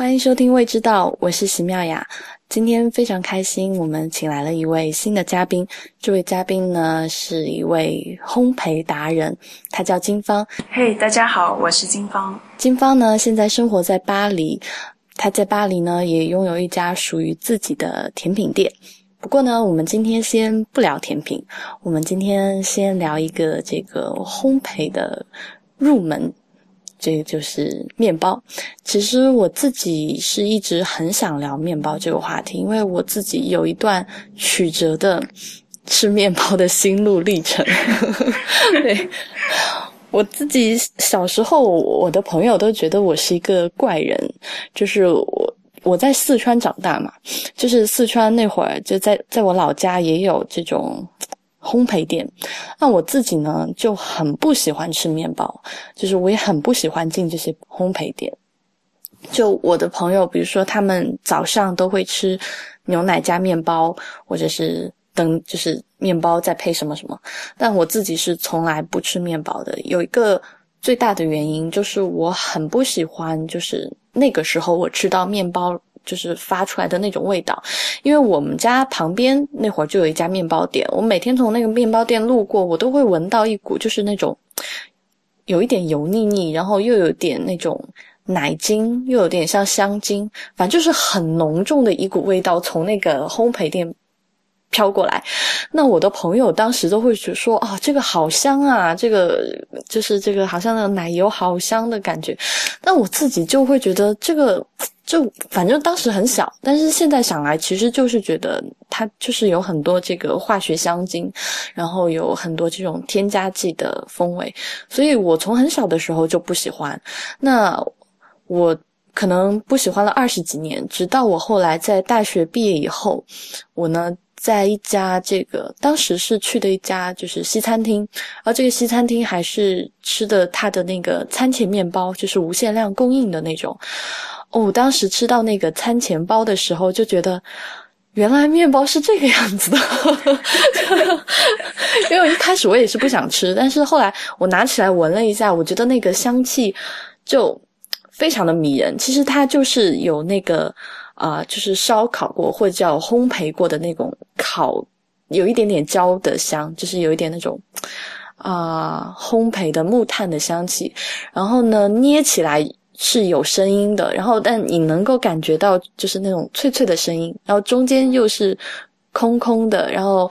欢迎收听《未知道》，我是席妙雅。今天非常开心，我们请来了一位新的嘉宾。这位嘉宾呢，是一位烘焙达人，他叫金芳。嘿，大家好，我是金芳。金芳呢，现在生活在巴黎。他在巴黎呢，也拥有一家属于自己的甜品店。不过呢，我们今天先不聊甜品，我们今天先聊一个这个烘焙的入门。这个就是面包。其实我自己是一直很想聊面包这个话题，因为我自己有一段曲折的吃面包的心路历程。对，我自己小时候，我的朋友都觉得我是一个怪人，就是我我在四川长大嘛，就是四川那会儿就在在我老家也有这种。烘焙店，那我自己呢就很不喜欢吃面包，就是我也很不喜欢进这些烘焙店。就我的朋友，比如说他们早上都会吃牛奶加面包，或者是等就是面包再配什么什么，但我自己是从来不吃面包的。有一个最大的原因就是我很不喜欢，就是那个时候我吃到面包。就是发出来的那种味道，因为我们家旁边那会儿就有一家面包店，我每天从那个面包店路过，我都会闻到一股就是那种有一点油腻腻，然后又有点那种奶精，又有点像香精，反正就是很浓重的一股味道从那个烘焙店。飘过来，那我的朋友当时都会说啊，这个好香啊，这个就是这个好像那个奶油好香的感觉。那我自己就会觉得这个，就反正当时很小，但是现在想来，其实就是觉得它就是有很多这个化学香精，然后有很多这种添加剂的风味，所以我从很小的时候就不喜欢。那我可能不喜欢了二十几年，直到我后来在大学毕业以后，我呢。在一家这个当时是去的一家就是西餐厅，而这个西餐厅还是吃的它的那个餐前面包，就是无限量供应的那种。哦，当时吃到那个餐前包的时候，就觉得原来面包是这个样子的。因为一开始我也是不想吃，但是后来我拿起来闻了一下，我觉得那个香气就非常的迷人。其实它就是有那个。啊，就是烧烤过或者叫烘焙过的那种烤，有一点点焦的香，就是有一点那种啊烘焙的木炭的香气。然后呢，捏起来是有声音的，然后但你能够感觉到就是那种脆脆的声音，然后中间又是空空的，然后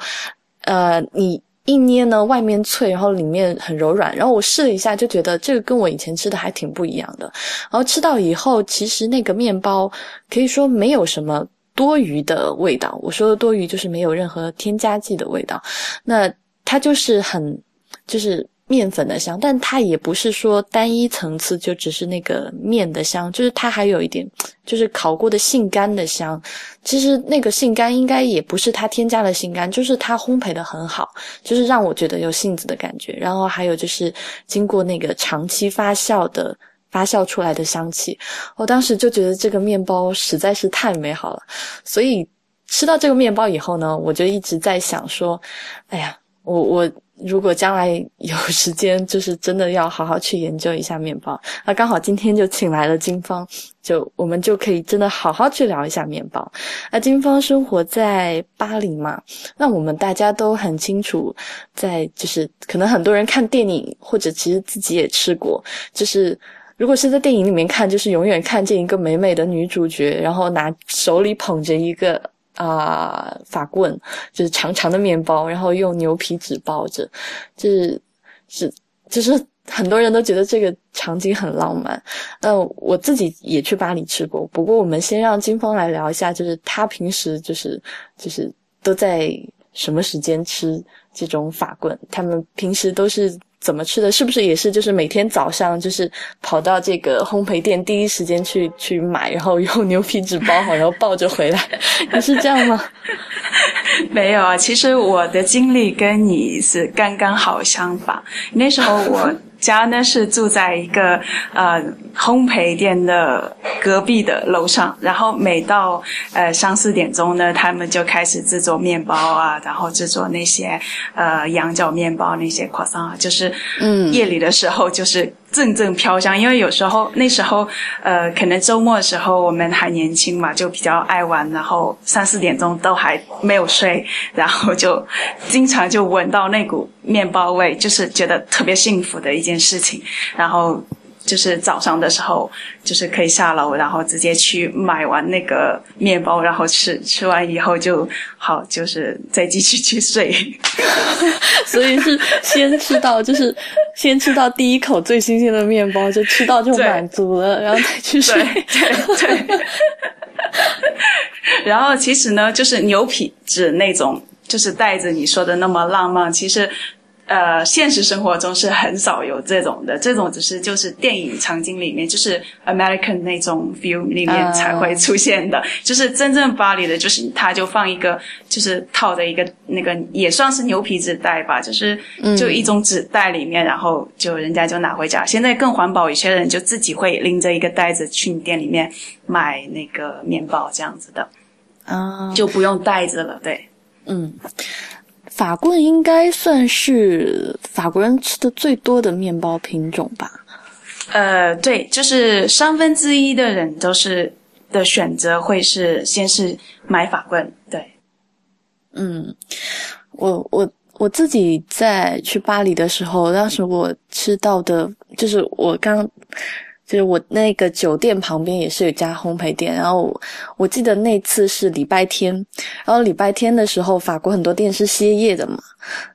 呃你。一捏呢，外面脆，然后里面很柔软。然后我试了一下，就觉得这个跟我以前吃的还挺不一样的。然后吃到以后，其实那个面包可以说没有什么多余的味道。我说的多余，就是没有任何添加剂的味道。那它就是很，就是。面粉的香，但它也不是说单一层次就只是那个面的香，就是它还有一点，就是烤过的杏干的香。其实那个杏干应该也不是它添加了杏干，就是它烘焙的很好，就是让我觉得有杏子的感觉。然后还有就是经过那个长期发酵的发酵出来的香气，我当时就觉得这个面包实在是太美好了。所以吃到这个面包以后呢，我就一直在想说，哎呀，我我。如果将来有时间，就是真的要好好去研究一下面包。那刚好今天就请来了金芳，就我们就可以真的好好去聊一下面包。那金芳生活在巴黎嘛，那我们大家都很清楚，在就是可能很多人看电影或者其实自己也吃过，就是如果是在电影里面看，就是永远看见一个美美的女主角，然后拿手里捧着一个。啊，法棍就是长长的面包，然后用牛皮纸包着，就是是就是很多人都觉得这个场景很浪漫。那我自己也去巴黎吃过，不过我们先让金峰来聊一下，就是他平时就是就是都在什么时间吃这种法棍？他们平时都是。怎么吃的？是不是也是就是每天早上就是跑到这个烘焙店，第一时间去去买，然后用牛皮纸包好，然后抱着回来？你是这样吗？没有啊，其实我的经历跟你是刚刚好相反。那时候我。家呢是住在一个呃烘焙店的隔壁的楼上，然后每到呃三四点钟呢，他们就开始制作面包啊，然后制作那些呃羊角面包那些 croissant，就是嗯。夜里的时候就是阵阵飘香，因为有时候那时候，呃，可能周末的时候我们还年轻嘛，就比较爱玩，然后三四点钟都还没有睡，然后就经常就闻到那股面包味，就是觉得特别幸福的一件事情，然后。就是早上的时候，就是可以下楼，然后直接去买完那个面包，然后吃，吃完以后就好，就是再继续去睡。所以是先吃到，就是先吃到第一口最新鲜的面包，就吃到就满足了，然后再去睡。对对。然后其实呢，就是牛皮纸那种，就是带着你说的那么浪漫，其实。呃，现实生活中是很少有这种的，这种只是就是电影场景里面，就是 American 那种 film 里面才会出现的。就是真正巴黎的，就是他就放一个，就是套着一个那个也算是牛皮纸袋吧，就是就一种纸袋里面，然后就人家就拿回家。现在更环保，有些人就自己会拎着一个袋子去你店里面买那个面包这样子的，啊，就不用袋子了。对，嗯。法棍应该算是法国人吃的最多的面包品种吧？呃，对，就是三分之一的人都是的选择会是先是买法棍。对，嗯，我我我自己在去巴黎的时候，当时我吃到的就是我刚。就是我那个酒店旁边也是有家烘焙店，然后我记得那次是礼拜天，然后礼拜天的时候，法国很多店是歇业的嘛，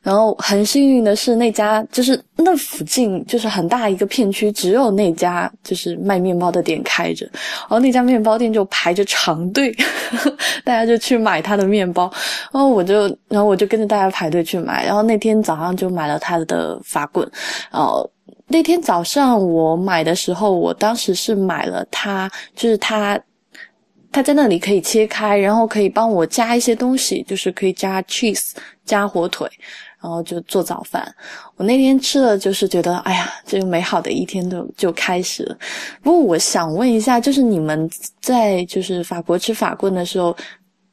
然后很幸运的是那家就是那附近就是很大一个片区，只有那家就是卖面包的店开着，然后那家面包店就排着长队，大家就去买他的面包，然后我就然后我就跟着大家排队去买，然后那天早上就买了他的法棍，然后。那天早上我买的时候，我当时是买了它，就是它，它在那里可以切开，然后可以帮我加一些东西，就是可以加 cheese，加火腿，然后就做早饭。我那天吃了，就是觉得，哎呀，这个美好的一天都就开始了。不过我想问一下，就是你们在就是法国吃法棍的时候，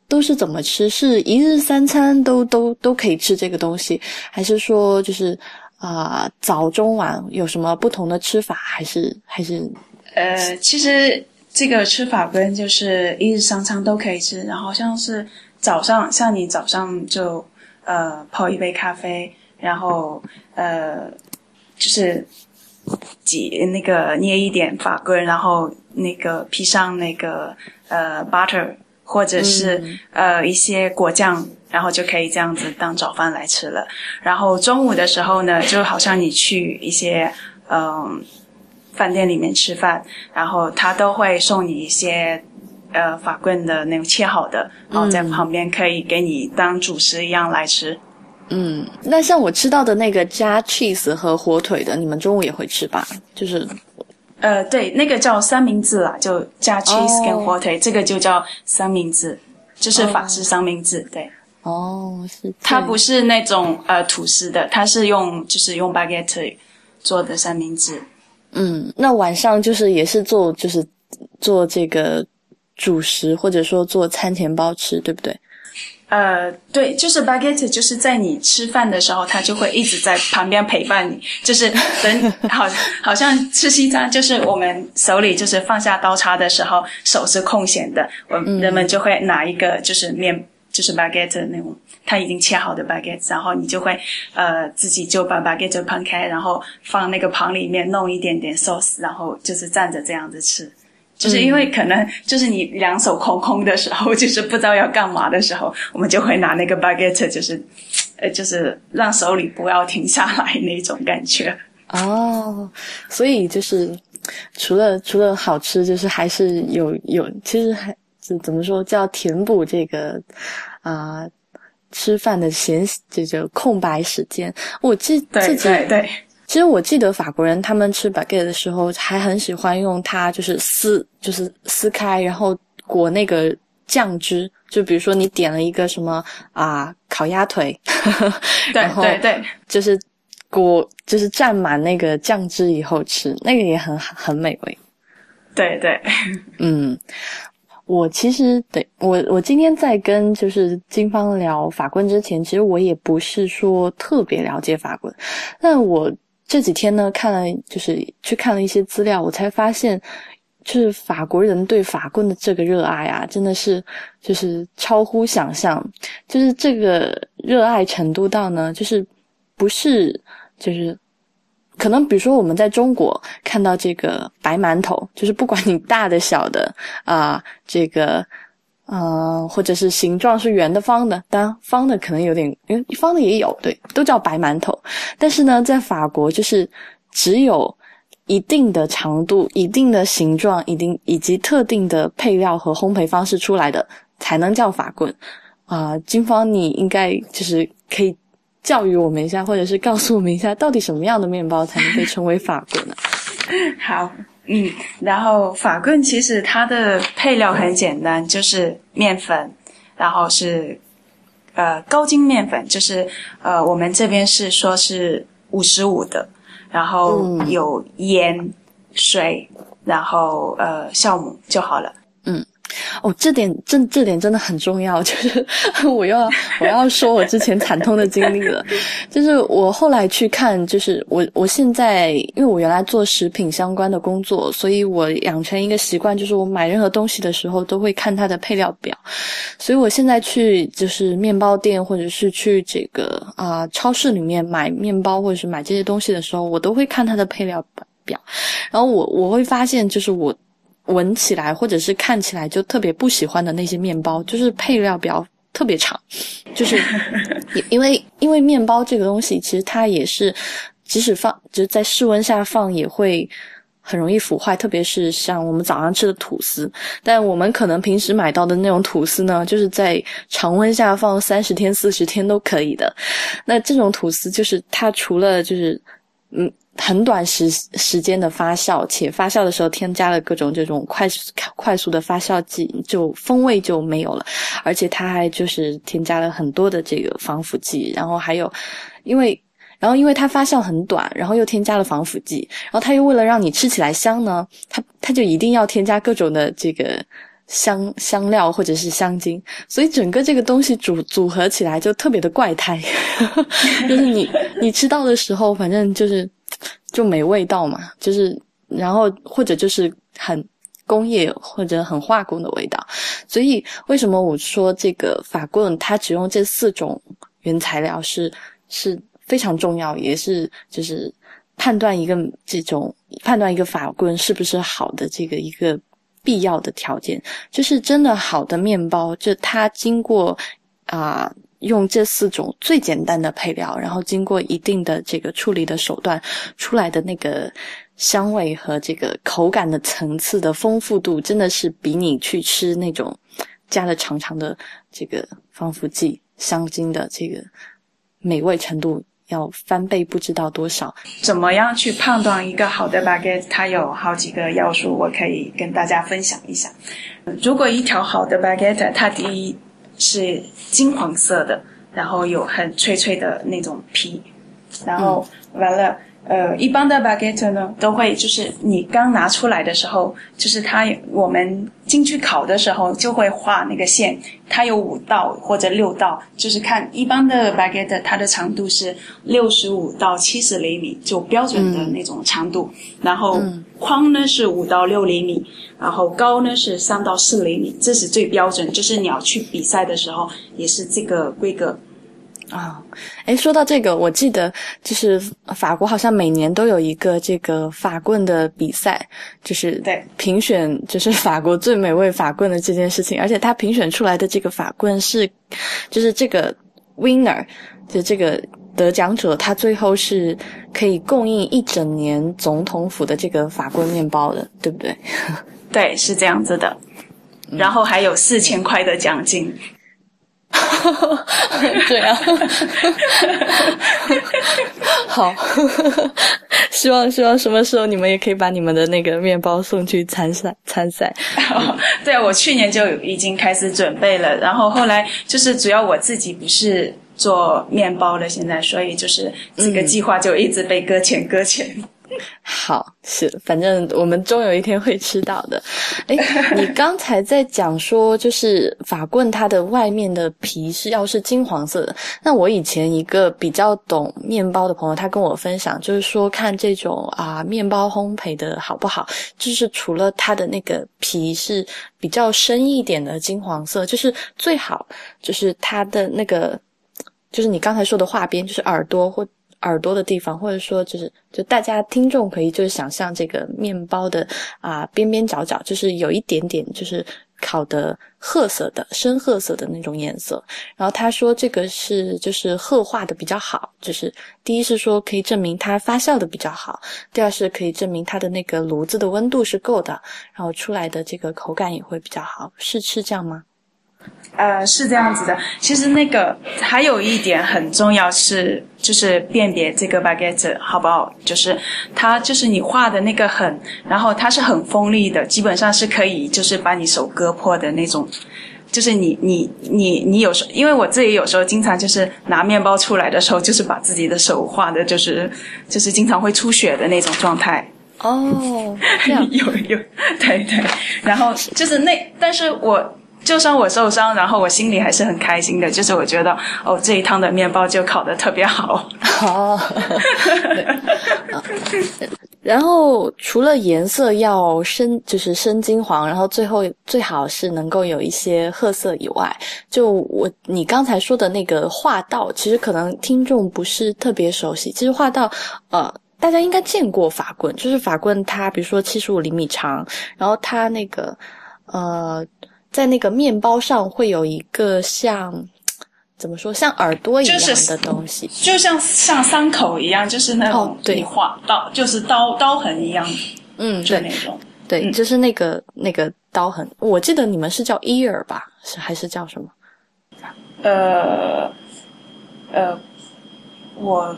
都是怎么吃？是一日三餐都都都可以吃这个东西，还是说就是？啊，早中晚有什么不同的吃法？还是还是？呃，其实这个吃法跟就是一日三餐都可以吃。然后像是早上，像你早上就呃泡一杯咖啡，然后呃就是挤那个捏一点法棍，然后那个披上那个呃 butter，或者是呃一些果酱。然后就可以这样子当早饭来吃了。然后中午的时候呢，就好像你去一些嗯饭店里面吃饭，然后他都会送你一些呃法棍的那种切好的，然后在旁边可以给你当主食一样来吃。嗯，那像我吃到的那个加 cheese 和火腿的，你们中午也会吃吧？就是呃，对，那个叫三明治啦，就加 cheese 跟火腿，这个就叫三明治，就是法式三明治，对。哦，是它不是那种呃吐司的，它是用就是用 baguette 做的三明治。嗯，那晚上就是也是做就是做这个主食，或者说做餐前包吃，对不对？呃，对，就是 baguette，就是在你吃饭的时候，它就会一直在旁边陪伴你，就是 等好好像吃西餐，就是我们手里就是放下刀叉的时候，手是空闲的，我人们就会拿一个就是面。就是 baguette 那种，它已经切好的 baguette，然后你就会呃自己就把 baguette 喷开，然后放那个盘里面弄一点点 sauce，然后就是站着这样子吃。就是因为可能就是你两手空空的时候，就是不知道要干嘛的时候，我们就会拿那个 baguette，就是呃就是让手里不要停下来那种感觉。哦，所以就是除了除了好吃，就是还是有有其实还。是怎么说？叫填补这个啊吃饭的闲这个空白时间。我记自己对，其实我记得法国人他们吃 baguette 的时候，还很喜欢用它，就是撕，就是撕开，然后裹那个酱汁。就比如说你点了一个什么啊烤鸭腿，对对对，就是裹，就是蘸满那个酱汁以后吃，那个也很很美味。对对，嗯。我其实对我我今天在跟就是金方聊法棍之前，其实我也不是说特别了解法棍，但我这几天呢，看了就是去看了一些资料，我才发现，就是法国人对法棍的这个热爱啊，真的是就是超乎想象。就是这个热爱程度到呢，就是不是就是可能，比如说我们在中国看到这个白馒头，就是不管你大的小的啊，这个。呃，或者是形状是圆的、方的，当然方的可能有点，因为方的也有，对，都叫白馒头。但是呢，在法国就是只有一定的长度、一定的形状、一定以及特定的配料和烘焙方式出来的才能叫法棍。啊，金芳，你应该就是可以教育我们一下，或者是告诉我们一下，到底什么样的面包才能被称为法棍呢？好。嗯，然后法棍其实它的配料很简单，就是面粉，然后是呃高筋面粉，就是呃我们这边是说是五十五的，然后有盐、水，然后呃酵母就好了。哦，这点这这点真的很重要，就是 我要我要说我之前惨痛的经历了 就是我后来去看，就是我我现在因为我原来做食品相关的工作，所以我养成一个习惯，就是我买任何东西的时候都会看它的配料表，所以我现在去就是面包店或者是去这个啊超市里面买面包或者是买这些东西的时候，我都会看它的配料表，然后我我会发现就是我。闻起来或者是看起来就特别不喜欢的那些面包，就是配料表特别长，就是 因为因为面包这个东西，其实它也是即使放就是在室温下放也会很容易腐坏，特别是像我们早上吃的吐司。但我们可能平时买到的那种吐司呢，就是在常温下放三十天、四十天都可以的。那这种吐司就是它除了就是嗯。很短时时间的发酵，且发酵的时候添加了各种这种快速快速的发酵剂，就风味就没有了。而且它还就是添加了很多的这个防腐剂，然后还有，因为然后因为它发酵很短，然后又添加了防腐剂，然后它又为了让你吃起来香呢，它它就一定要添加各种的这个香香料或者是香精，所以整个这个东西组组合起来就特别的怪胎，就是你你吃到的时候，反正就是。就没味道嘛，就是，然后或者就是很工业或者很化工的味道，所以为什么我说这个法棍它只用这四种原材料是是非常重要，也是就是判断一个这种判断一个法棍是不是好的这个一个必要的条件，就是真的好的面包，就它经过啊。用这四种最简单的配料，然后经过一定的这个处理的手段出来的那个香味和这个口感的层次的丰富度，真的是比你去吃那种加了长长的这个防腐剂、香精的这个美味程度要翻倍不知道多少。怎么样去判断一个好的 baguette？它有好几个要素，我可以跟大家分享一下。如果一条好的 baguette，它第一。是金黄色的，然后有很脆脆的那种皮，然后完了，呃，一般的 baguette 呢，都会就是你刚拿出来的时候，就是它我们进去烤的时候就会画那个线，它有五道或者六道，就是看一般的 baguette 它的长度是六十五到七十厘米，就标准的那种长度，然后宽呢是五到六厘米。然后高呢是三到四厘米，这是最标准。就是你要去比赛的时候，也是这个规格。啊，哎，说到这个，我记得就是法国好像每年都有一个这个法棍的比赛，就是对评选就是法国最美味法棍的这件事情。而且他评选出来的这个法棍是，就是这个 winner，就这个得奖者，他最后是可以供应一整年总统府的这个法棍面包的，对不对？对，是这样子的，然后还有四千块的奖金。对啊，好，希望希望什么时候你们也可以把你们的那个面包送去参赛参赛。对，我去年就已经开始准备了，然后后来就是主要我自己不是做面包了，现在所以就是这个计划就一直被搁浅搁浅。好，是，反正我们终有一天会吃到的。哎，你刚才在讲说，就是法棍它的外面的皮是要是金黄色的。那我以前一个比较懂面包的朋友，他跟我分享，就是说看这种啊面包烘焙的好不好，就是除了它的那个皮是比较深一点的金黄色，就是最好就是它的那个，就是你刚才说的画边，就是耳朵或。耳朵的地方，或者说就是就大家听众可以就是想象这个面包的啊边边角角，就是有一点点就是烤的褐色的深褐色的那种颜色。然后他说这个是就是褐化的比较好，就是第一是说可以证明它发酵的比较好，第二是可以证明它的那个炉子的温度是够的，然后出来的这个口感也会比较好。是是这样吗？呃，是这样子的。其实那个还有一点很重要是，就是辨别这个 baguette 好不好？就是它就是你画的那个很，然后它是很锋利的，基本上是可以就是把你手割破的那种。就是你你你你有时候，因为我自己有时候经常就是拿面包出来的时候，就是把自己的手画的，就是就是经常会出血的那种状态。哦，这样 有有对对，然后就是那，但是我。就算我受伤，然后我心里还是很开心的，就是我觉得哦，这一趟的面包就烤得特别好。哦，然后除了颜色要深，就是深金黄，然后最后最好是能够有一些褐色以外，就我你刚才说的那个画道，其实可能听众不是特别熟悉。其实画道，呃，大家应该见过法棍，就是法棍它比如说七十五厘米长，然后它那个呃。在那个面包上会有一个像，怎么说，像耳朵一样的东西，就像像伤口一样，就是那种对划刀，就是刀刀痕一样，嗯，对那种，对，就是那个那个刀痕。我记得你们是叫 ear 吧，是还是叫什么？呃呃，我。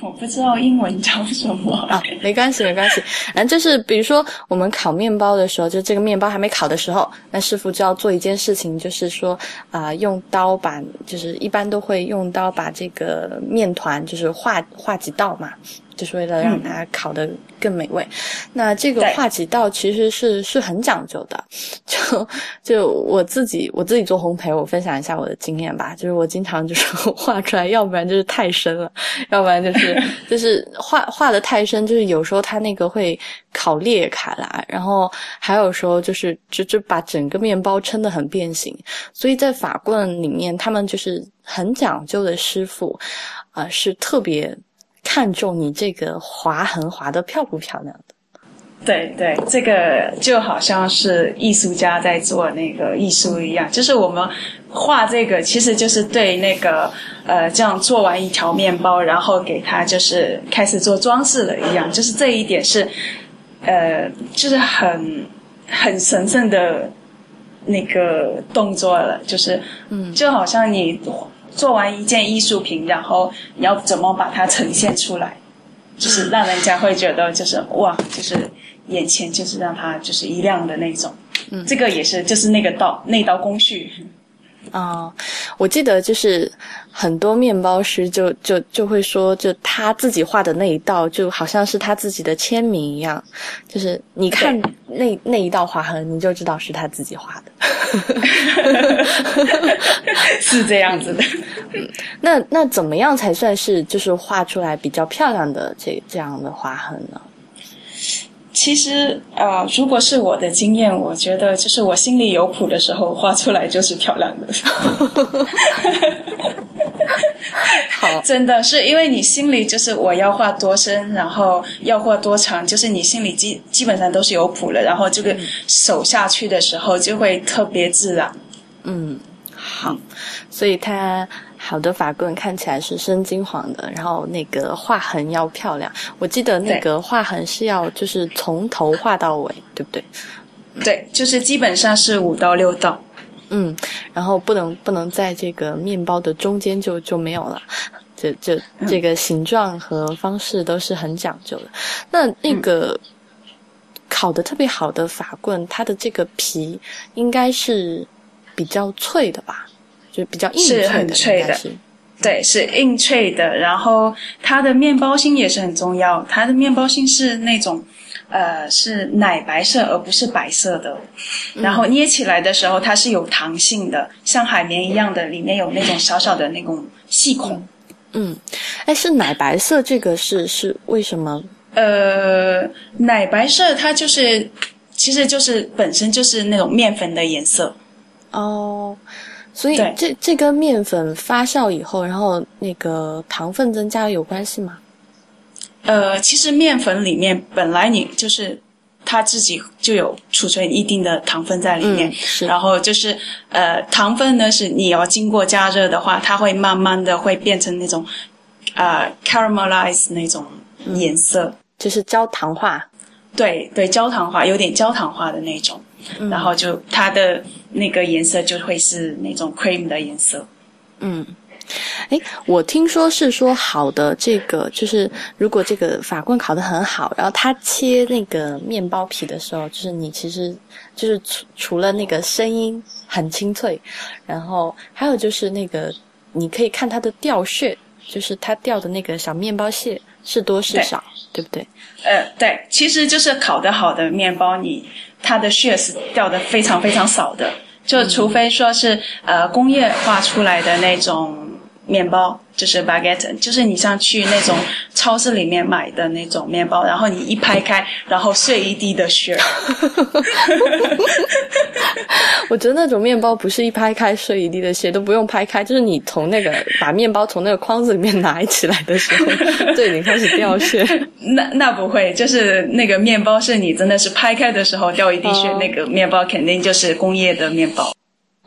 我不知道英文叫什么啊，没关系，没关系。嗯就是，比如说我们烤面包的时候，就这个面包还没烤的时候，那师傅就要做一件事情，就是说啊，用刀把，就是一般都会用刀把这个面团，就是划划几道嘛。就是为了让它烤得更美味，那这个画几道其实是是很讲究的。就就我自己我自己做烘焙，我分享一下我的经验吧。就是我经常就是画出来，要不然就是太深了，要不然就是 就是画画的太深，就是有时候它那个会烤裂开来，然后还有时候就是就就把整个面包撑得很变形。所以在法棍里面，他们就是很讲究的师傅，啊，是特别。看重你这个划痕划的漂不漂亮的？对对，这个就好像是艺术家在做那个艺术一样，就是我们画这个，其实就是对那个呃，这样做完一条面包，然后给它就是开始做装饰了一样，就是这一点是呃，就是很很神圣的那个动作了，就是嗯，就好像你。做完一件艺术品，然后你要怎么把它呈现出来，就是让人家会觉得就是哇，就是眼前就是让它就是一亮的那种。嗯，这个也是就是那个道那道工序。啊，我记得就是很多面包师就就就会说，就他自己画的那一道，就好像是他自己的签名一样。就是你看那那一道划痕，你就知道是他自己画的。是这样子的。嗯，那那怎么样才算是就是画出来比较漂亮的这这样的划痕呢？其实，呃，如果是我的经验，我觉得就是我心里有谱的时候，画出来就是漂亮的。好，真的是因为你心里就是我要画多深，然后要画多长，就是你心里基基本上都是有谱了，然后这个手下去的时候就会特别自然。嗯，好，所以它。好的法棍看起来是深金黄的，然后那个划痕要漂亮。我记得那个划痕是要就是从头画到尾，对不对？对，就是基本上是五到六道。嗯，然后不能不能在这个面包的中间就就没有了，这这这个形状和方式都是很讲究的。那那个烤的特别好的法棍，它的这个皮应该是比较脆的吧？就比较硬是很脆的，对，是硬脆的。然后它的面包芯也是很重要，它的面包芯是那种呃是奶白色而不是白色的。然后捏起来的时候，它是有弹性的，像海绵一样的，里面有那种小小的那种细孔。嗯，哎，是奶白色，这个是是为什么？呃，奶白色它就是，其实就是本身就是那种面粉的颜色。哦，所以这这跟面粉发酵以后，然后那个糖分增加有关系吗？呃，其实面粉里面本来你就是它自己就有储存一定的糖分在里面，然后就是呃糖分呢是你要经过加热的话，它会慢慢的会变成那种呃 caramelize 那种颜色。就是焦糖化，对对，焦糖化，有点焦糖化的那种，然后就它的那个颜色就会是那种 cream 的颜色。嗯，哎，我听说是说好的这个，就是如果这个法棍烤的很好，然后它切那个面包皮的时候，就是你其实就是除除了那个声音很清脆，然后还有就是那个你可以看它的掉屑，就是它掉的那个小面包屑。是多是少，对不对？呃，对，其实就是烤的好的面包，你它的屑是掉的非常非常少的，就除非说是呃工业化出来的那种面包。就是 baguette，就是你像去那种超市里面买的那种面包，然后你一拍开，然后碎一地的雪。我觉得那种面包不是一拍开碎一地的屑，都不用拍开，就是你从那个把面包从那个筐子里面拿起来的时候，就已经开始掉屑。那那不会，就是那个面包是你真的是拍开的时候掉一滴血，那个面包肯定就是工业的面包。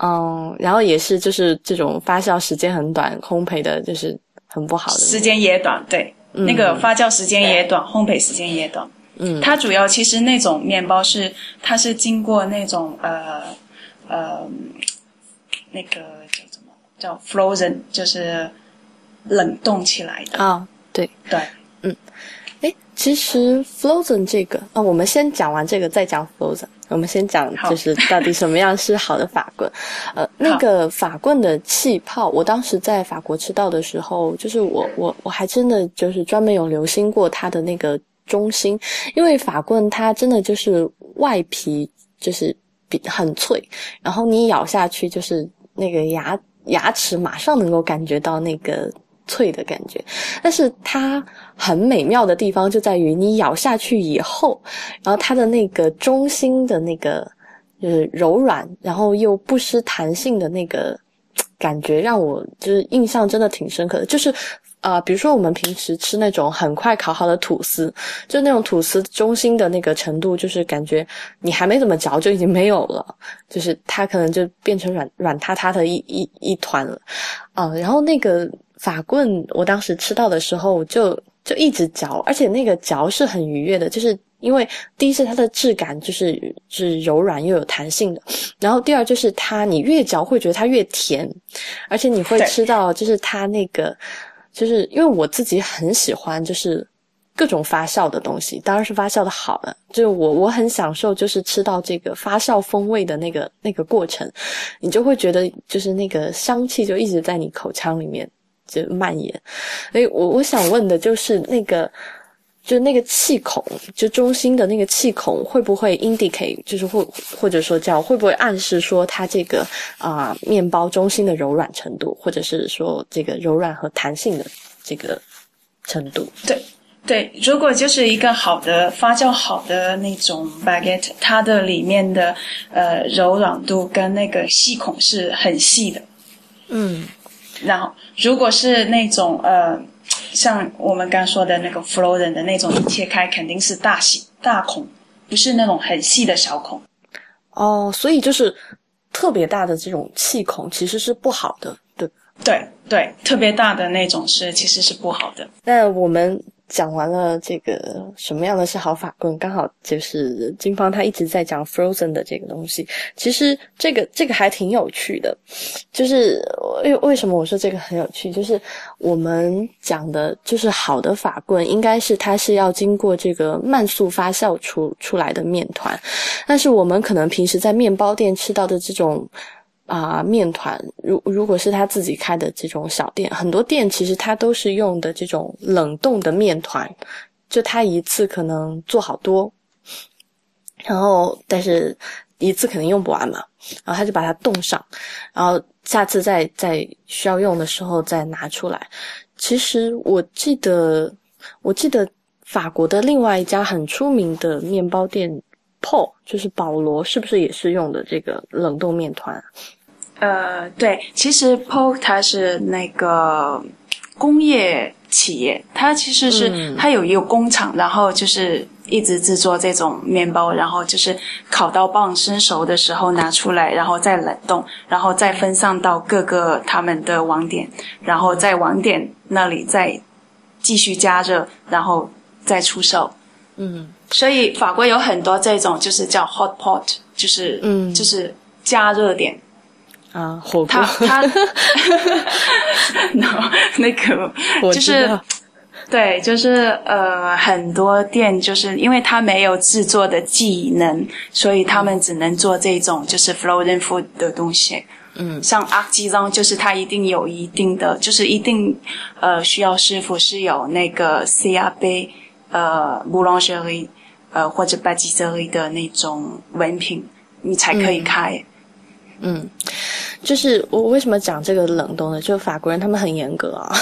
嗯，然后也是就是这种发酵时间很短，烘焙的就是很不好的。时间也短，对，那个发酵时间也短，烘焙时间也短。嗯，它主要其实那种面包是它是经过那种呃呃那个叫什么叫 frozen，就是冷冻起来的啊。对对，其实 frozen 这个啊，我们先讲完这个，再讲 frozen。我们先讲，就是到底什么样是好的法棍。呃，那个法棍的气泡，我当时在法国吃到的时候，就是我我我还真的就是专门有留心过它的那个中心，因为法棍它真的就是外皮就是比很脆，然后你咬下去就是那个牙牙齿马上能够感觉到那个。脆的感觉，但是它很美妙的地方就在于你咬下去以后，然后它的那个中心的那个就是柔软，然后又不失弹性的那个感觉，让我就是印象真的挺深刻的。就是啊，比如说我们平时吃那种很快烤好的吐司，就那种吐司中心的那个程度，就是感觉你还没怎么嚼就已经没有了，就是它可能就变成软软塌塌的一一一团了啊，然后那个。法棍，我当时吃到的时候就就一直嚼，而且那个嚼是很愉悦的，就是因为第一是它的质感就是是柔软又有弹性的，然后第二就是它你越嚼会觉得它越甜，而且你会吃到就是它那个就是因为我自己很喜欢就是各种发酵的东西，当然是发酵的好的，就是我我很享受就是吃到这个发酵风味的那个那个过程，你就会觉得就是那个香气就一直在你口腔里面。就蔓延，所以我我想问的就是那个，就那个气孔，就中心的那个气孔会不会 indicate，就是或或者说叫会不会暗示说它这个啊面包中心的柔软程度，或者是说这个柔软和弹性的这个程度？对对，如果就是一个好的发酵好的那种 baguette，它的里面的呃柔软度跟那个细孔是很细的，嗯。然后，如果是那种呃，像我们刚说的那个 f l o r e n 的那种，切开肯定是大细大孔，不是那种很细的小孔。哦，所以就是特别大的这种气孔其实是不好的，对对对，特别大的那种是其实是不好的。那我们。讲完了这个什么样的是好法棍，刚好就是金芳他一直在讲 frozen 的这个东西。其实这个这个还挺有趣的，就是为为什么我说这个很有趣？就是我们讲的就是好的法棍，应该是它是要经过这个慢速发酵出出来的面团，但是我们可能平时在面包店吃到的这种。啊面团，如如果是他自己开的这种小店，很多店其实他都是用的这种冷冻的面团，就他一次可能做好多，然后但是一次肯定用不完嘛，然后他就把它冻上，然后下次再再需要用的时候再拿出来。其实我记得，我记得法国的另外一家很出名的面包店 Paul，就是保罗，是不是也是用的这个冷冻面团？呃，对，其实 Paul 它是那个工业企业，它其实是它有一个工厂，然后就是一直制作这种面包，然后就是烤到棒生熟的时候拿出来，然后再冷冻，然后再分散到各个他们的网点，然后在网点那里再继续加热，然后再出售。嗯，所以法国有很多这种就是叫 hot pot，就是嗯就是加热点。啊，火锅。他，他，no, 那个 我就是对，就是呃，很多店就是因为他没有制作的技能，所以他们只能做这种就是 frozen food 的东西。嗯。像阿基张，就是他一定有一定的，就是一定呃需要师傅是有那个 CRB 呃 boulangerie 呃或者 b a t i s s e r i e 的那种文凭，你才可以开。嗯，嗯就是我为什么讲这个冷冻呢？就法国人他们很严格啊。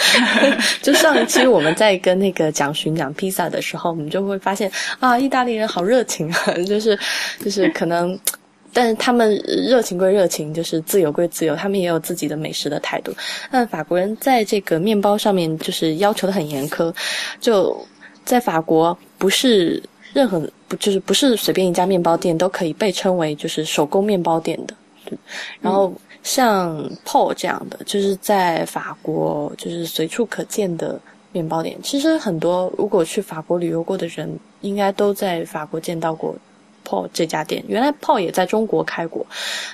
就上一期我们在跟那个蒋勋讲披萨的时候，我们就会发现啊，意大利人好热情啊，就是就是可能。但是他们热情归热情，就是自由归自由，他们也有自己的美食的态度。但法国人在这个面包上面就是要求的很严苛，就在法国不是任何不就是不是随便一家面包店都可以被称为就是手工面包店的。然后像 Paul 这样的，就是在法国就是随处可见的面包店。其实很多如果去法国旅游过的人，应该都在法国见到过 Paul 这家店。原来 Paul 也在中国开过，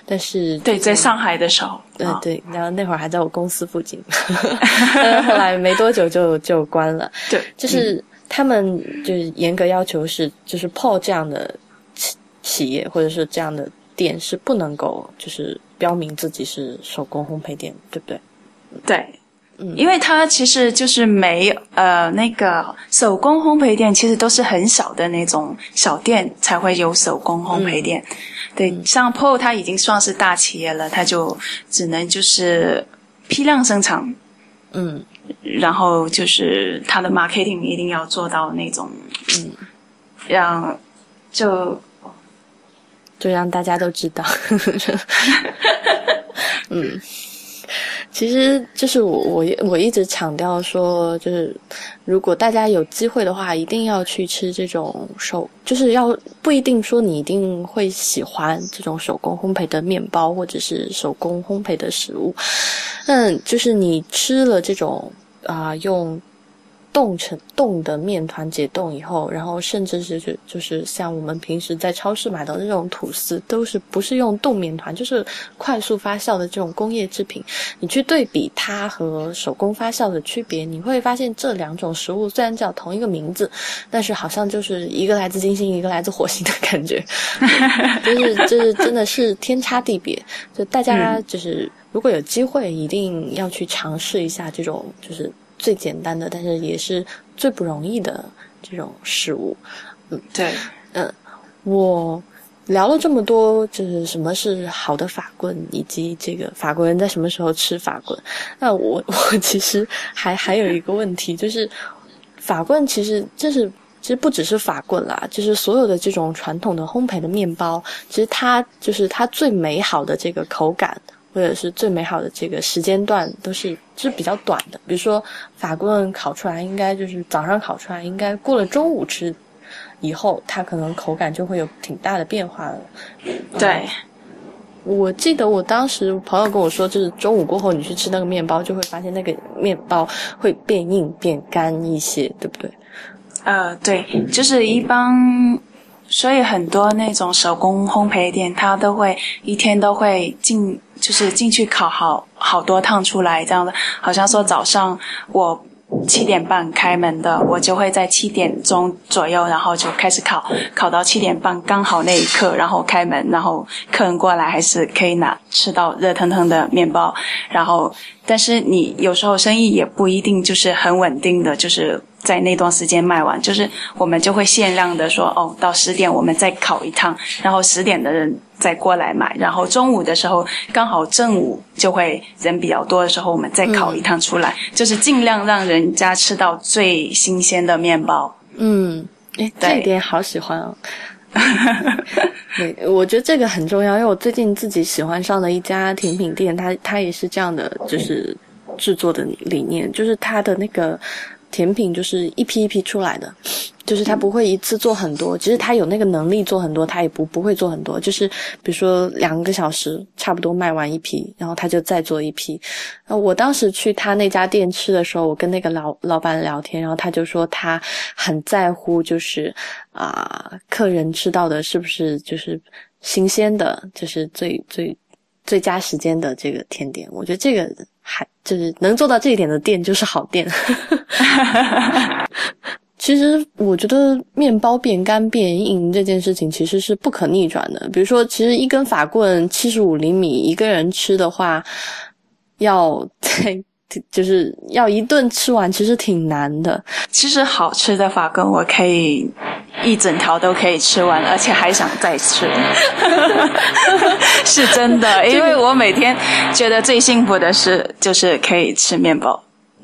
但是对，在上海的时候，啊对对，然后那会儿还在我公司附近，但是后来没多久就就关了。对，就是他们就是严格要求是，就是 PO 这样的企企业或者是这样的店是不能够就是标明自己是手工烘焙店，对不对？对，嗯。因为它其实就是没有呃那个手工烘焙店，其实都是很小的那种小店才会有手工烘焙店。嗯。对，像 PO 它已经算是大企业了，它就只能就是批量生产，嗯然后就是他的 marketing 一定要做到那种嗯，让就就让大家都知道。嗯，其实就是我我我一直强调说，就是如果大家有机会的话，一定要去吃这种手，就是要不一定说你一定会喜欢这种手工烘焙的面包或者是手工烘焙的食物，嗯就是你吃了这种啊、用。冻成冻的面团解冻以后，然后甚至是就就是像我们平时在超市买到的那种吐司，都是不是用冻面团，就是快速发酵的这种工业制品。你去对比它和手工发酵的区别，你会发现这两种食物虽然叫同一个名字，但是好像就是一个来自金星，一个来自火星的感觉，就是就是真的是天差地别。就大家就是如果有机会，一定要去尝试一下这种就是。最简单的，但是也是最不容易的这种食物。嗯对，嗯，我聊了这么多，就是什么是好的法棍，以及这个法国人在什么时候吃法棍。那我 我其实还还有一个问题，就是法棍其实这是其实不只是法棍啦，就是所有的这种传统的烘焙的面包，其实它就是它最美好的这个口感。或者是最美好的这个时间段都是是比较短的，比如说法棍烤出来，应该就是早上烤出来，应该过了中午吃以后，它可能口感就会有挺大的变化了。对，我记得我当时朋友跟我说，就是中午过后你去吃那个面包，就会发现那个面包会变硬变干一些，对不对？呃，对，就是一般。所以很多那种手工烘焙店，他都会一天都会进，就是进去烤好好多趟出来，这样的。好像说早上我七点半开门的，我就会在七点钟左右，然后就开始烤，烤到七点半刚好那一刻，然后开门，然后客人过来还是可以拿吃到热腾腾的面包。然后，但是你有时候生意也不一定就是很稳定的，就是在那段时间卖完，就是我们就会限量的说，哦，到十点我们再烤一趟，然后十点的人。再过来买，然后中午的时候刚好正午就会人比较多的时候，我们再烤一趟出来，就是尽量让人家吃到最新鲜的面包。嗯，哎，这一点好喜欢哦。对，我觉得这个很重要，因为我最近自己喜欢上的一家甜品店，它它也是这样的，就是制作的理念，就是它的那个甜品就是一批一批出来的。就是他不会一次做很多，其实他有那个能力做很多，他也不不会做很多。就是比如说两个小时差不多卖完一批，然后他就再做一批。那，我当时去他那家店吃的时候，我跟那个老老板聊天，然后他就说他很在乎，就是啊，客人吃到的是不是就是新鲜的，就是最最最佳时间的这个甜点。我觉得这个还就是能做到这一点的店就是好店。其实我觉得面包变干变硬这件事情其实是不可逆转的。比如说，其实一根法棍七十五厘米，一个人吃的话，要在 就是要一顿吃完，其实挺难的。其实好吃的法棍我可以一整条都可以吃完，而且还想再吃，是真的。因为我每天觉得最幸福的事就是可以吃面包。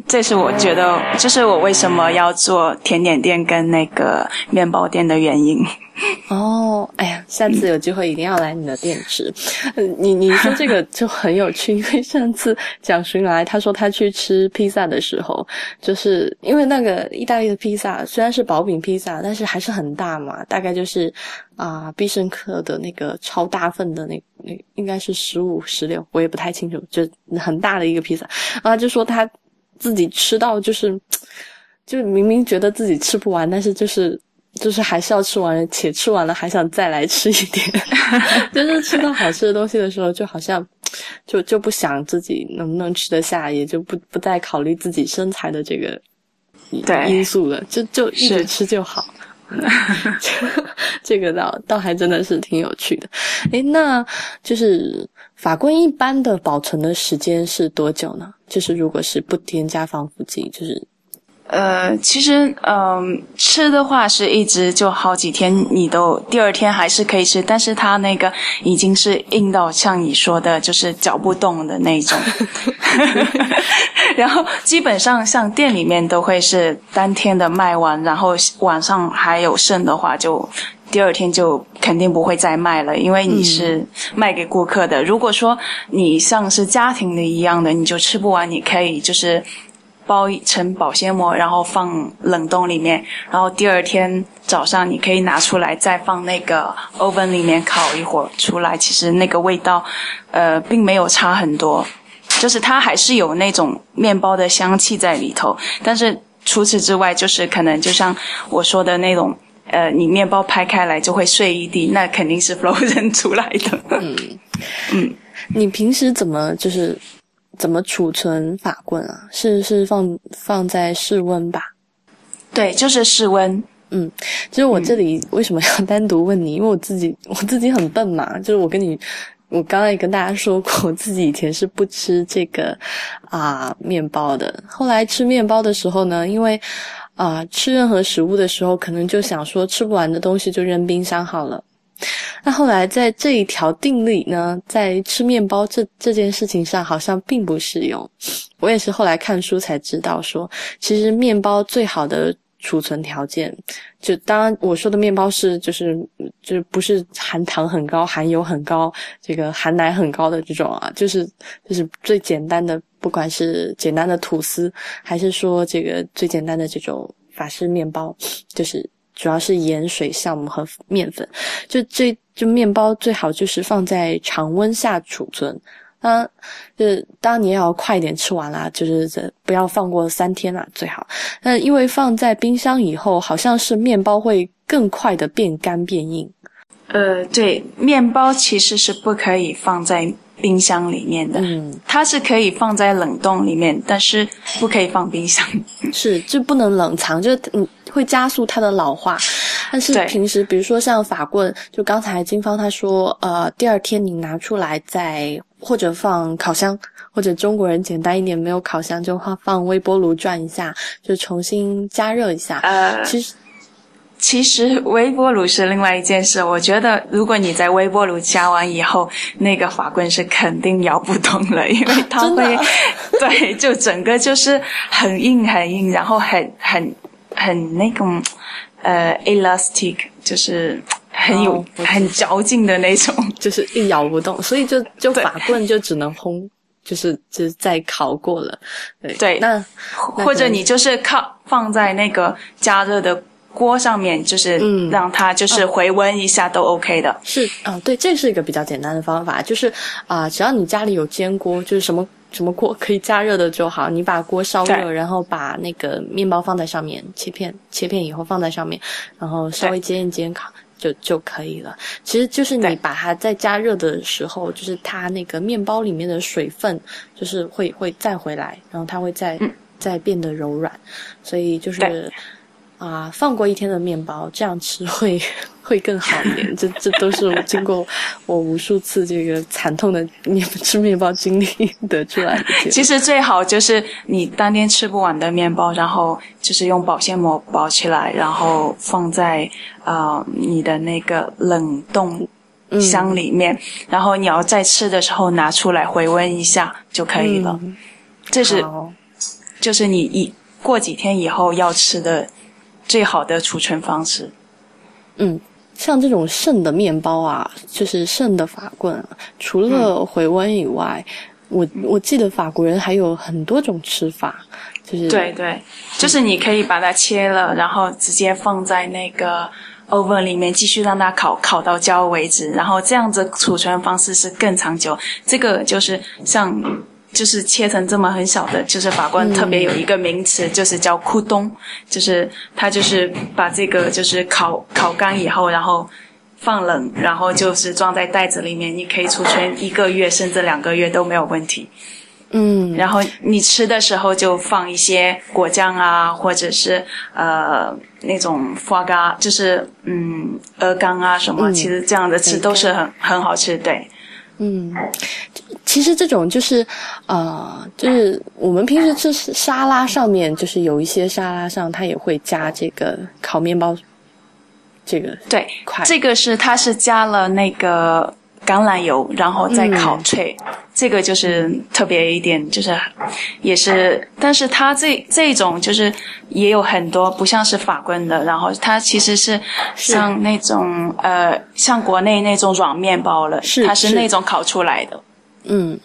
这是我觉得，这是我为什么要做甜点店跟那个面包店的原因。哦，哎呀，下次有机会一定要来你的店吃。你你说这个就很有趣，因为上次蒋勋来，他说他去吃披萨的时候，就是因为那个意大利的披萨虽然是薄饼披萨，但是还是很大嘛，大概就是啊必胜客的那个超大份的那那应该是十五十六，我也不太清楚，就很大的一个披萨啊，就说他。自己吃到就是，就明明觉得自己吃不完，但是就是就是还是要吃完，且吃完了还想再来吃一点。就是吃到好吃的东西的时候，就好像就就不想自己能不能吃得下，也就不不再考虑自己身材的这个因素了，就就一直吃就好。这个倒倒还真的是挺有趣的。诶，那就是法棍一般的保存的时间是多久呢？就是如果是不添加防腐剂，就是。呃，其实，嗯，吃的话是一直就好几天，你都第二天还是可以吃，但是它那个已经是硬到像你说的，就是嚼不动的那种。然后基本上像店里面都会是当天的卖完，然后晚上还有剩的话，就第二天就肯定不会再卖了，因为你是卖给顾客的。如果说你像是家庭的一样的，你就吃不完，你可以就是。包一层保鲜膜，然后放冷冻里面，然后第二天早上你可以拿出来，再放那个 oven 里面烤一会儿出来。其实那个味道，呃，并没有差很多，就是它还是有那种面包的香气在里头。但是除此之外，就是可能就像我说的那种，呃，你面包拍开来就会碎一地，那肯定是 frozen 出来的。嗯嗯，你平时怎么就是？怎么储存法棍啊？是是放放在室温吧？对，就是室温。嗯，其实我这里为什么要单独问你？因为我自己我自己很笨嘛。就是我跟你，我刚刚也跟大家说过，我自己以前是不吃这个啊面包的。后来吃面包的时候呢，因为啊吃任何食物的时候，可能就想说吃不完的东西就扔冰箱好了。那后来在这一条定律呢，在吃面包这这件事情上好像并不适用。我也是后来看书才知道，说其实面包最好的储存条件，就当然我说的面包是就是就是不是含糖很高、含油很高、这个含奶很高的这种啊，就是就是最简单的，不管是简单的吐司，还是说这个最简单的这种法式面包，就是。主要是盐水酵母和面粉，就这就面包最好就是放在常温下储存，啊，就是当然你也要快一点吃完啦，就是这不要放过三天啦最好。那因为放在冰箱以后，好像是面包会更快的变干变硬。呃，对，面包其实是不可以放在。冰箱里面的，嗯，它是可以放在冷冻里面，但是不可以放冰箱。是，就不能冷藏，就嗯会加速它的老化。但是平时，比如说像法棍，就刚才金芳她说，呃，第二天你拿出来再或者放烤箱，或者中国人简单一点，没有烤箱就放放微波炉转一下，就重新加热一下。呃，其实，其实微波炉是另外一件事。我觉得，如果你在微波炉加完以后，那个法棍是肯定摇不动了，因为它 会，对，就整个就是很硬很硬，然后很很很那种呃 elastic，就是很有、很嚼劲的那种。就是一咬不动，所以就就对法棍就只能烘，就是就是再烤过了。对，对那或者你就是靠放在那个加热的锅上面，就是嗯让它就是回温一下都 OK 的。是啊、对，这是一个比较简单的方法，就是啊、只要你家里有煎锅，就是什么什么锅可以加热的就好，你把锅烧热，然后把那个面包放在上面，切片，切片以后放在上面，然后稍微煎一煎烤。就就可以了。其实就是你把它在加热的时候，就是它那个面包里面的水分，就是会会再回来，然后它会再、嗯再变得柔软。所以就是对啊，放过一天的面包，这样吃会会更好一点。这这都是我经过我无数次这个惨痛的面 吃面包经历得出来的。其实最好就是你当天吃不完的面包，然后就是用保鲜膜包起来，然后放在呃你的那个冷冻嗯箱里面，然后你要在吃的时候拿出来回温一下就可以了。嗯这是就是你一过几天以后要吃的最好的储存方式。嗯，像这种剩的面包啊，就是剩的法棍啊，除了回温以外，我我记得法国人还有很多种吃法，就是对对，就是你可以把它切了，然后直接放在那个 oven 里面，继续让它烤，烤到焦为止。然后这样子储存方式是更长久。这个就是像。就是切成这么很小的，就是法官特别有一个名词，就是叫库东，就是他就是把这个就是烤烤干以后，然后放冷，然后就是装在袋子里面，你可以储存一个月甚至两个月都没有问题。嗯，然后你吃的时候就放一些果酱啊，或者是呃那种花干，就是嗯鹅肝啊什么，嗯其实这样的吃都是很很好吃，对。嗯，其实这种就是，呃，就是我们平时吃沙拉上面，就是有一些沙拉上它也会加这个烤面包，这个对，这个是它是加了那个橄榄油，然后再烤嗯。脆，这个就是特别一点，就是也是，但是它这这种就是也有很多不像是法棍的，然后它其实是。像那种呃像国内那种软面包了，是它是是。那种烤出来的。嗯，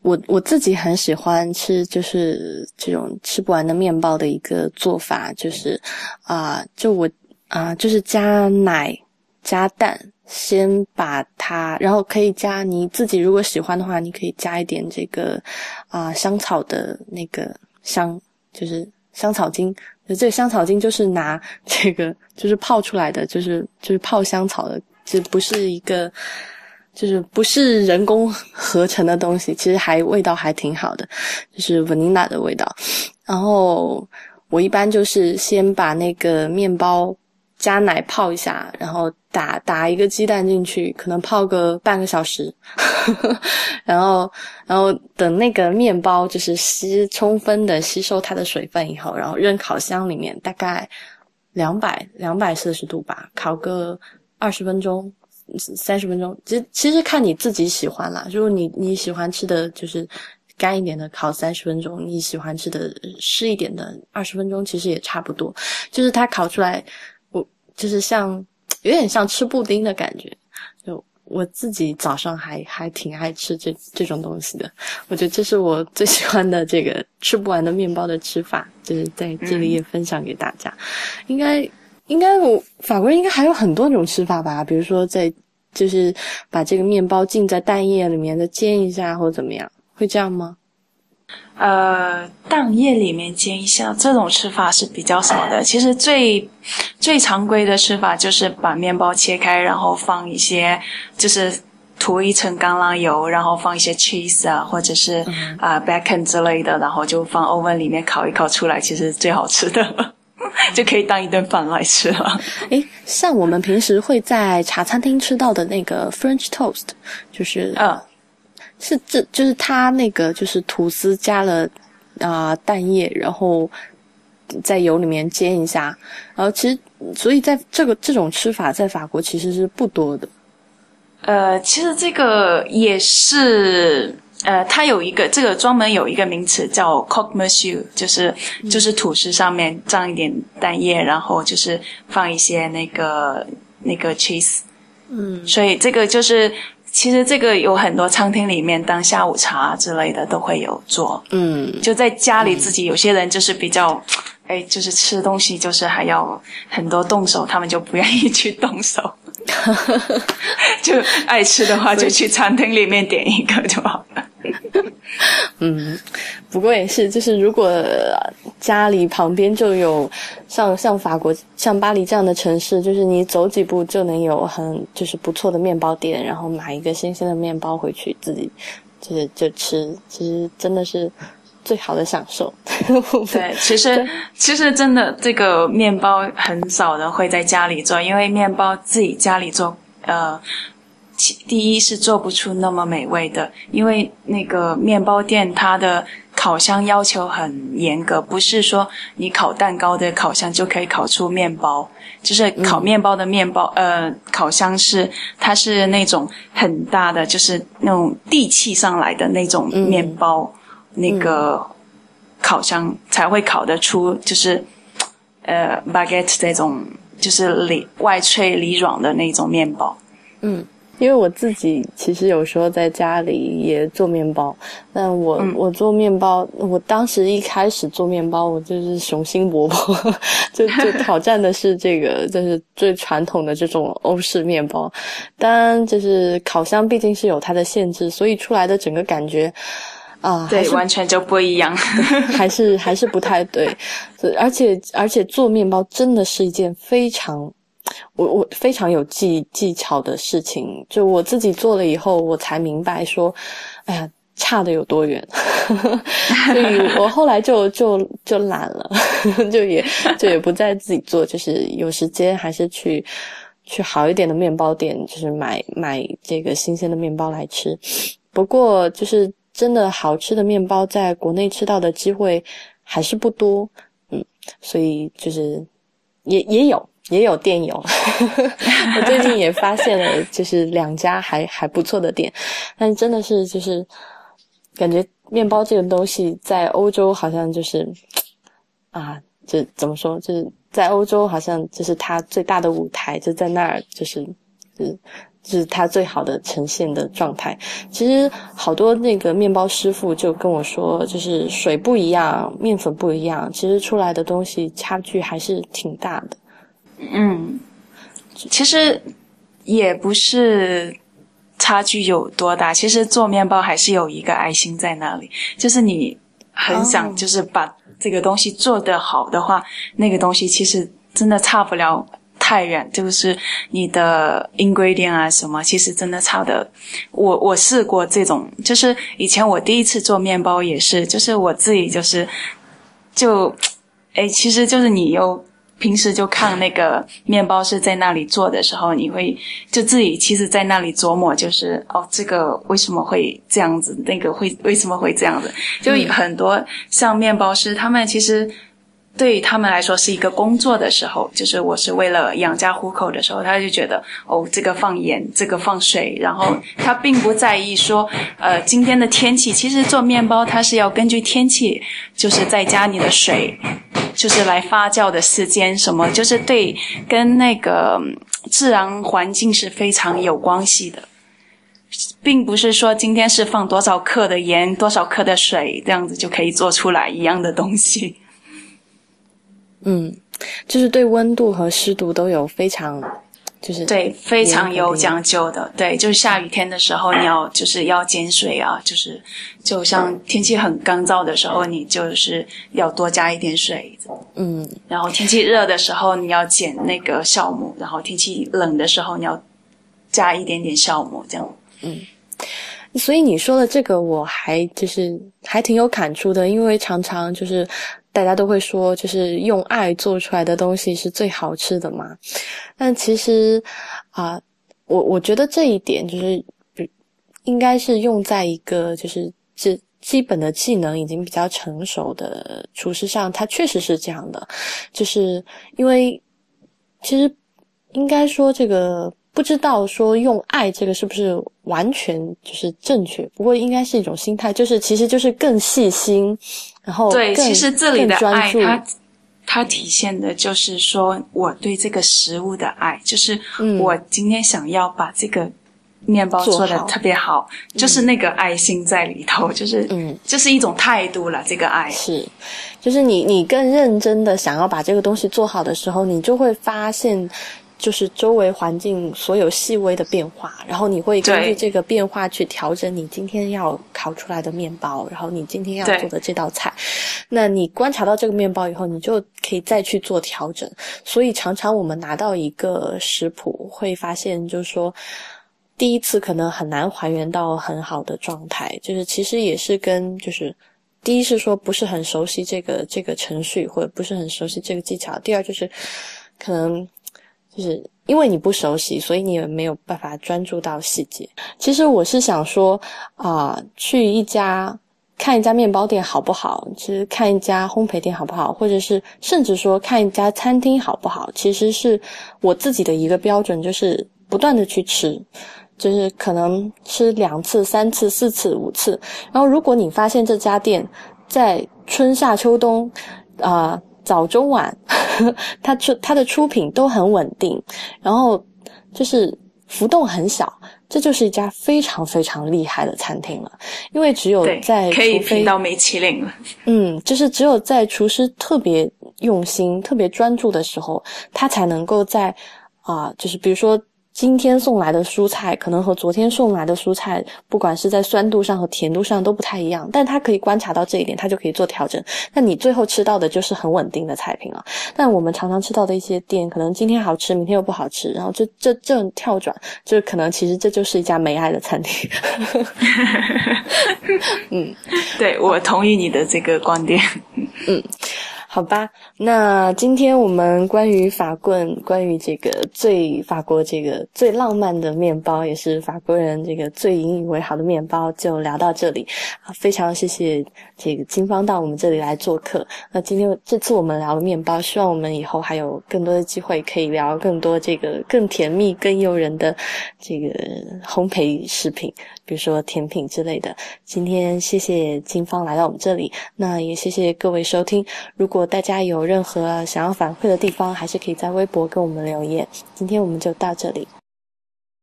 我我自己很喜欢吃，就是这种吃不完的面包的一个做法，就是啊、就我啊、就是加奶加蛋，先把它，然后可以加你自己如果喜欢的话，你可以加一点这个啊、香草的那个香，就是香草精。这香草精就是拿这个就是泡出来的，就是就是泡香草的，这不是一个。就是不是人工合成的东西，其实还味道还挺好的，就是 vanilla 的味道。然后我一般就是先把那个面包加奶泡一下，然后打打一个鸡蛋进去，可能泡个半个小时，然后然后等那个面包就是吸充分的吸收它的水分以后，然后扔烤箱里面，大概两百两百摄氏度吧，烤个二十分钟。三十分钟，其实其实看你自己喜欢啦。如果你你喜欢吃的就是干一点的，烤三十分钟；你喜欢吃的湿一点的，二十分钟，其实也差不多。就是它烤出来，我就是像有点像吃布丁的感觉。就我自己早上还还挺爱吃这这种东西的。我觉得这是我最喜欢的这个吃不完的面包的吃法，就是在这里也分享给大家。应该。应该我法国人应该还有很多种吃法吧，比如说在就是把这个面包浸在蛋液里面再煎一下或者怎么样，会这样吗？呃，蛋液里面煎一下，这种吃法是比较少的。其实最最常规的吃法就是把面包切开，然后放一些就是涂一层橄榄油，然后放一些 cheese 啊，或者是啊 bacon 之类的，然后就放 oven 里面烤一烤出来，其实最好吃的，就可以当一顿饭来吃了。诶，像我们平时会在茶餐厅吃到的那个 French toast，就是嗯，是这就是它那个就是吐司加了啊、蛋液，然后在油里面煎一下，然后其实所以在这个这种吃法在法国其实是不多的。呃，其实这个也是，呃，它有一个这个专门有一个名词叫 coq monsieur，就是就是吐司上面蘸一点蛋液，然后就是放一些那个那个 cheese，嗯所以这个就是其实这个有很多餐厅里面当下午茶之类的都会有做，嗯就在家里自己有些人就是比较。哎，就是吃东西，就是还要很多动手，他们就不愿意去动手。就爱吃的话，就去餐厅里面点一个就好了。嗯，不过也是，就是如果家里旁边就有像像法国、像巴黎这样的城市，就是你走几步就能有很就是不错的面包店，然后买一个新鲜的面包回去自己就是就吃，其实真的是最好的享受。对，其实其实真的这个面包很少人会在家里做，因为面包自己家里做，呃，第一是做不出那么美味的，因为那个面包店它的烤箱要求很严格，不是说你烤蛋糕的烤箱就可以烤出面包，就是烤面包的面包，呃，烤箱是它是那种很大的，就是那种地气上来的那种面包，那个烤箱才会烤得出，就是呃 baguette 这种就是里外脆里软的那种面包。嗯，因为我自己其实有时候在家里也做面包，但我、嗯我做面包，我当时一开始做面包，我就是雄心勃勃，就就挑战的是这个，就是最传统的这种欧式面包。当然，就是烤箱毕竟是有它的限制，所以出来的整个感觉啊，对，完全就不一样。还是还是不太对，而且而且做面包真的是一件非常，我我非常有技技巧的事情。就我自己做了以后，我才明白说，哎呀，差的有多远。所以我后来就就就懒了，就也就也不再自己做，就是有时间还是去。去好一点的面包店，就是买买这个新鲜的面包来吃。不过，就是真的好吃的面包，在国内吃到的机会还是不多，嗯，所以就是也也有也有店有，我最近也发现了，就是两家还还不错的店，但真的是就是感觉面包这个东西在欧洲好像就是啊，就怎么说，就是在欧洲好像就是它最大的舞台就在那儿，就是就是就是它最好的呈现的状态。其实好多那个面包师傅就跟我说，就是水不一样，面粉不一样，其实出来的东西差距还是挺大的。嗯，其实也不是差距有多大，其实做面包还是有一个爱心在那里，就是你很想就是把这个东西做得好的话，那个东西其实真的差不了。太远，就是你的 ingredient 啊什么，其实真的差的。我我试过这种，就是以前我第一次做面包也是，就是我自己就是就，哎，其实就是你又平时就看那个面包师在那里做的时候，你会就自己其实，在那里琢磨，就是哦，这个为什么会这样子，那个会为什么会这样子，就有很多像面包师，他们其实。对他们来说是一个工作的时候，就是我是为了养家糊口的时候，他就觉得哦，这个放盐，这个放水，然后他并不在意说，呃，今天的天气。其实做面包它是要根据天气，就是再加你的水，就是来发酵的时间什么，就是对跟那个自然环境是非常有关系的。并不是说今天是放多少克的盐，多少克的水，这样子就可以做出来一样的东西。嗯，就是对温度和湿度都有非常，就是对非常有讲究的。对，就是下雨天的时候，你要就是要减水啊，就是就像天气很干燥的时候，你就是要多加一点水。嗯然后天气热的时候，你要减那个酵母；然后天气冷的时候，你要加一点点酵母，这样。嗯。所以你说的这个，我还就是还挺有感触的，因为常常就是大家都会说，就是用爱做出来的东西是最好吃的嘛。但其实啊，我我觉得这一点就是，应该是用在一个就是这基本的技能已经比较成熟的厨师上，它确实是这样的，就是因为其实应该说这个。不知道说用爱这个是不是完全就是正确？不过应该是一种心态，就是其实就是更细心，然后对，其实这里的爱，它它体现的就是说我对这个食物的爱，就是我今天想要把这个面包做的特别好，就是那个爱心在里头，就是嗯，就是一种态度了。这个爱是，就是你你更认真的想要把这个东西做好的时候，你就会发现。就是周围环境所有细微的变化，然后你会根据这个变化去调整你今天要烤出来的面包，然后你今天要做的这道菜。那你观察到这个面包以后，你就可以再去做调整。所以常常我们拿到一个食谱，会发现就是说，第一次可能很难还原到很好的状态。就是其实也是跟就是第一是说不是很熟悉这个这个程序，或者不是很熟悉这个技巧。第二就是可能。就是因为你不熟悉，所以你也没有办法专注到细节。其实我是想说，啊，去一家看一家面包店好不好？其实看一家烘焙店好不好？或者是甚至说看一家餐厅好不好？其实是我自己的一个标准，就是不断的去吃，就是可能吃两次、三次、四次、五次。然后如果你发现这家店在春夏秋冬，啊。早中晚，它出它的出品都很稳定，然后就是浮动很小，这就是一家非常非常厉害的餐厅了。因为只有在可以评到米其林了。嗯，就是只有在厨师特别用心、特别专注的时候，他才能够在啊，就是比如说。今天送来的蔬菜可能和昨天送来的蔬菜，不管是在酸度上和甜度上都不太一样，但他可以观察到这一点，他就可以做调整。那你最后吃到的就是很稳定的菜品了。但我们常常吃到的一些店，可能今天好吃，明天又不好吃，然后这这这种跳转，就可能其实这就是一家没爱的餐厅。嗯，对我同意你的这个观点。嗯。好吧，那今天我们关于法棍，关于这个最法国这个最浪漫的面包，也是法国人这个最引以为豪的面包，就聊到这里啊！非常谢谢这个金芳到我们这里来做客。那今天这次我们聊的面包，希望我们以后还有更多的机会可以聊更多这个更甜蜜、更诱人的这个烘焙食品，比如说甜品之类的。今天谢谢金芳来到我们这里，那也谢谢各位收听。如果大家有任何想要反馈的地方，还是可以在微博跟我们留言。今天我们就到这里。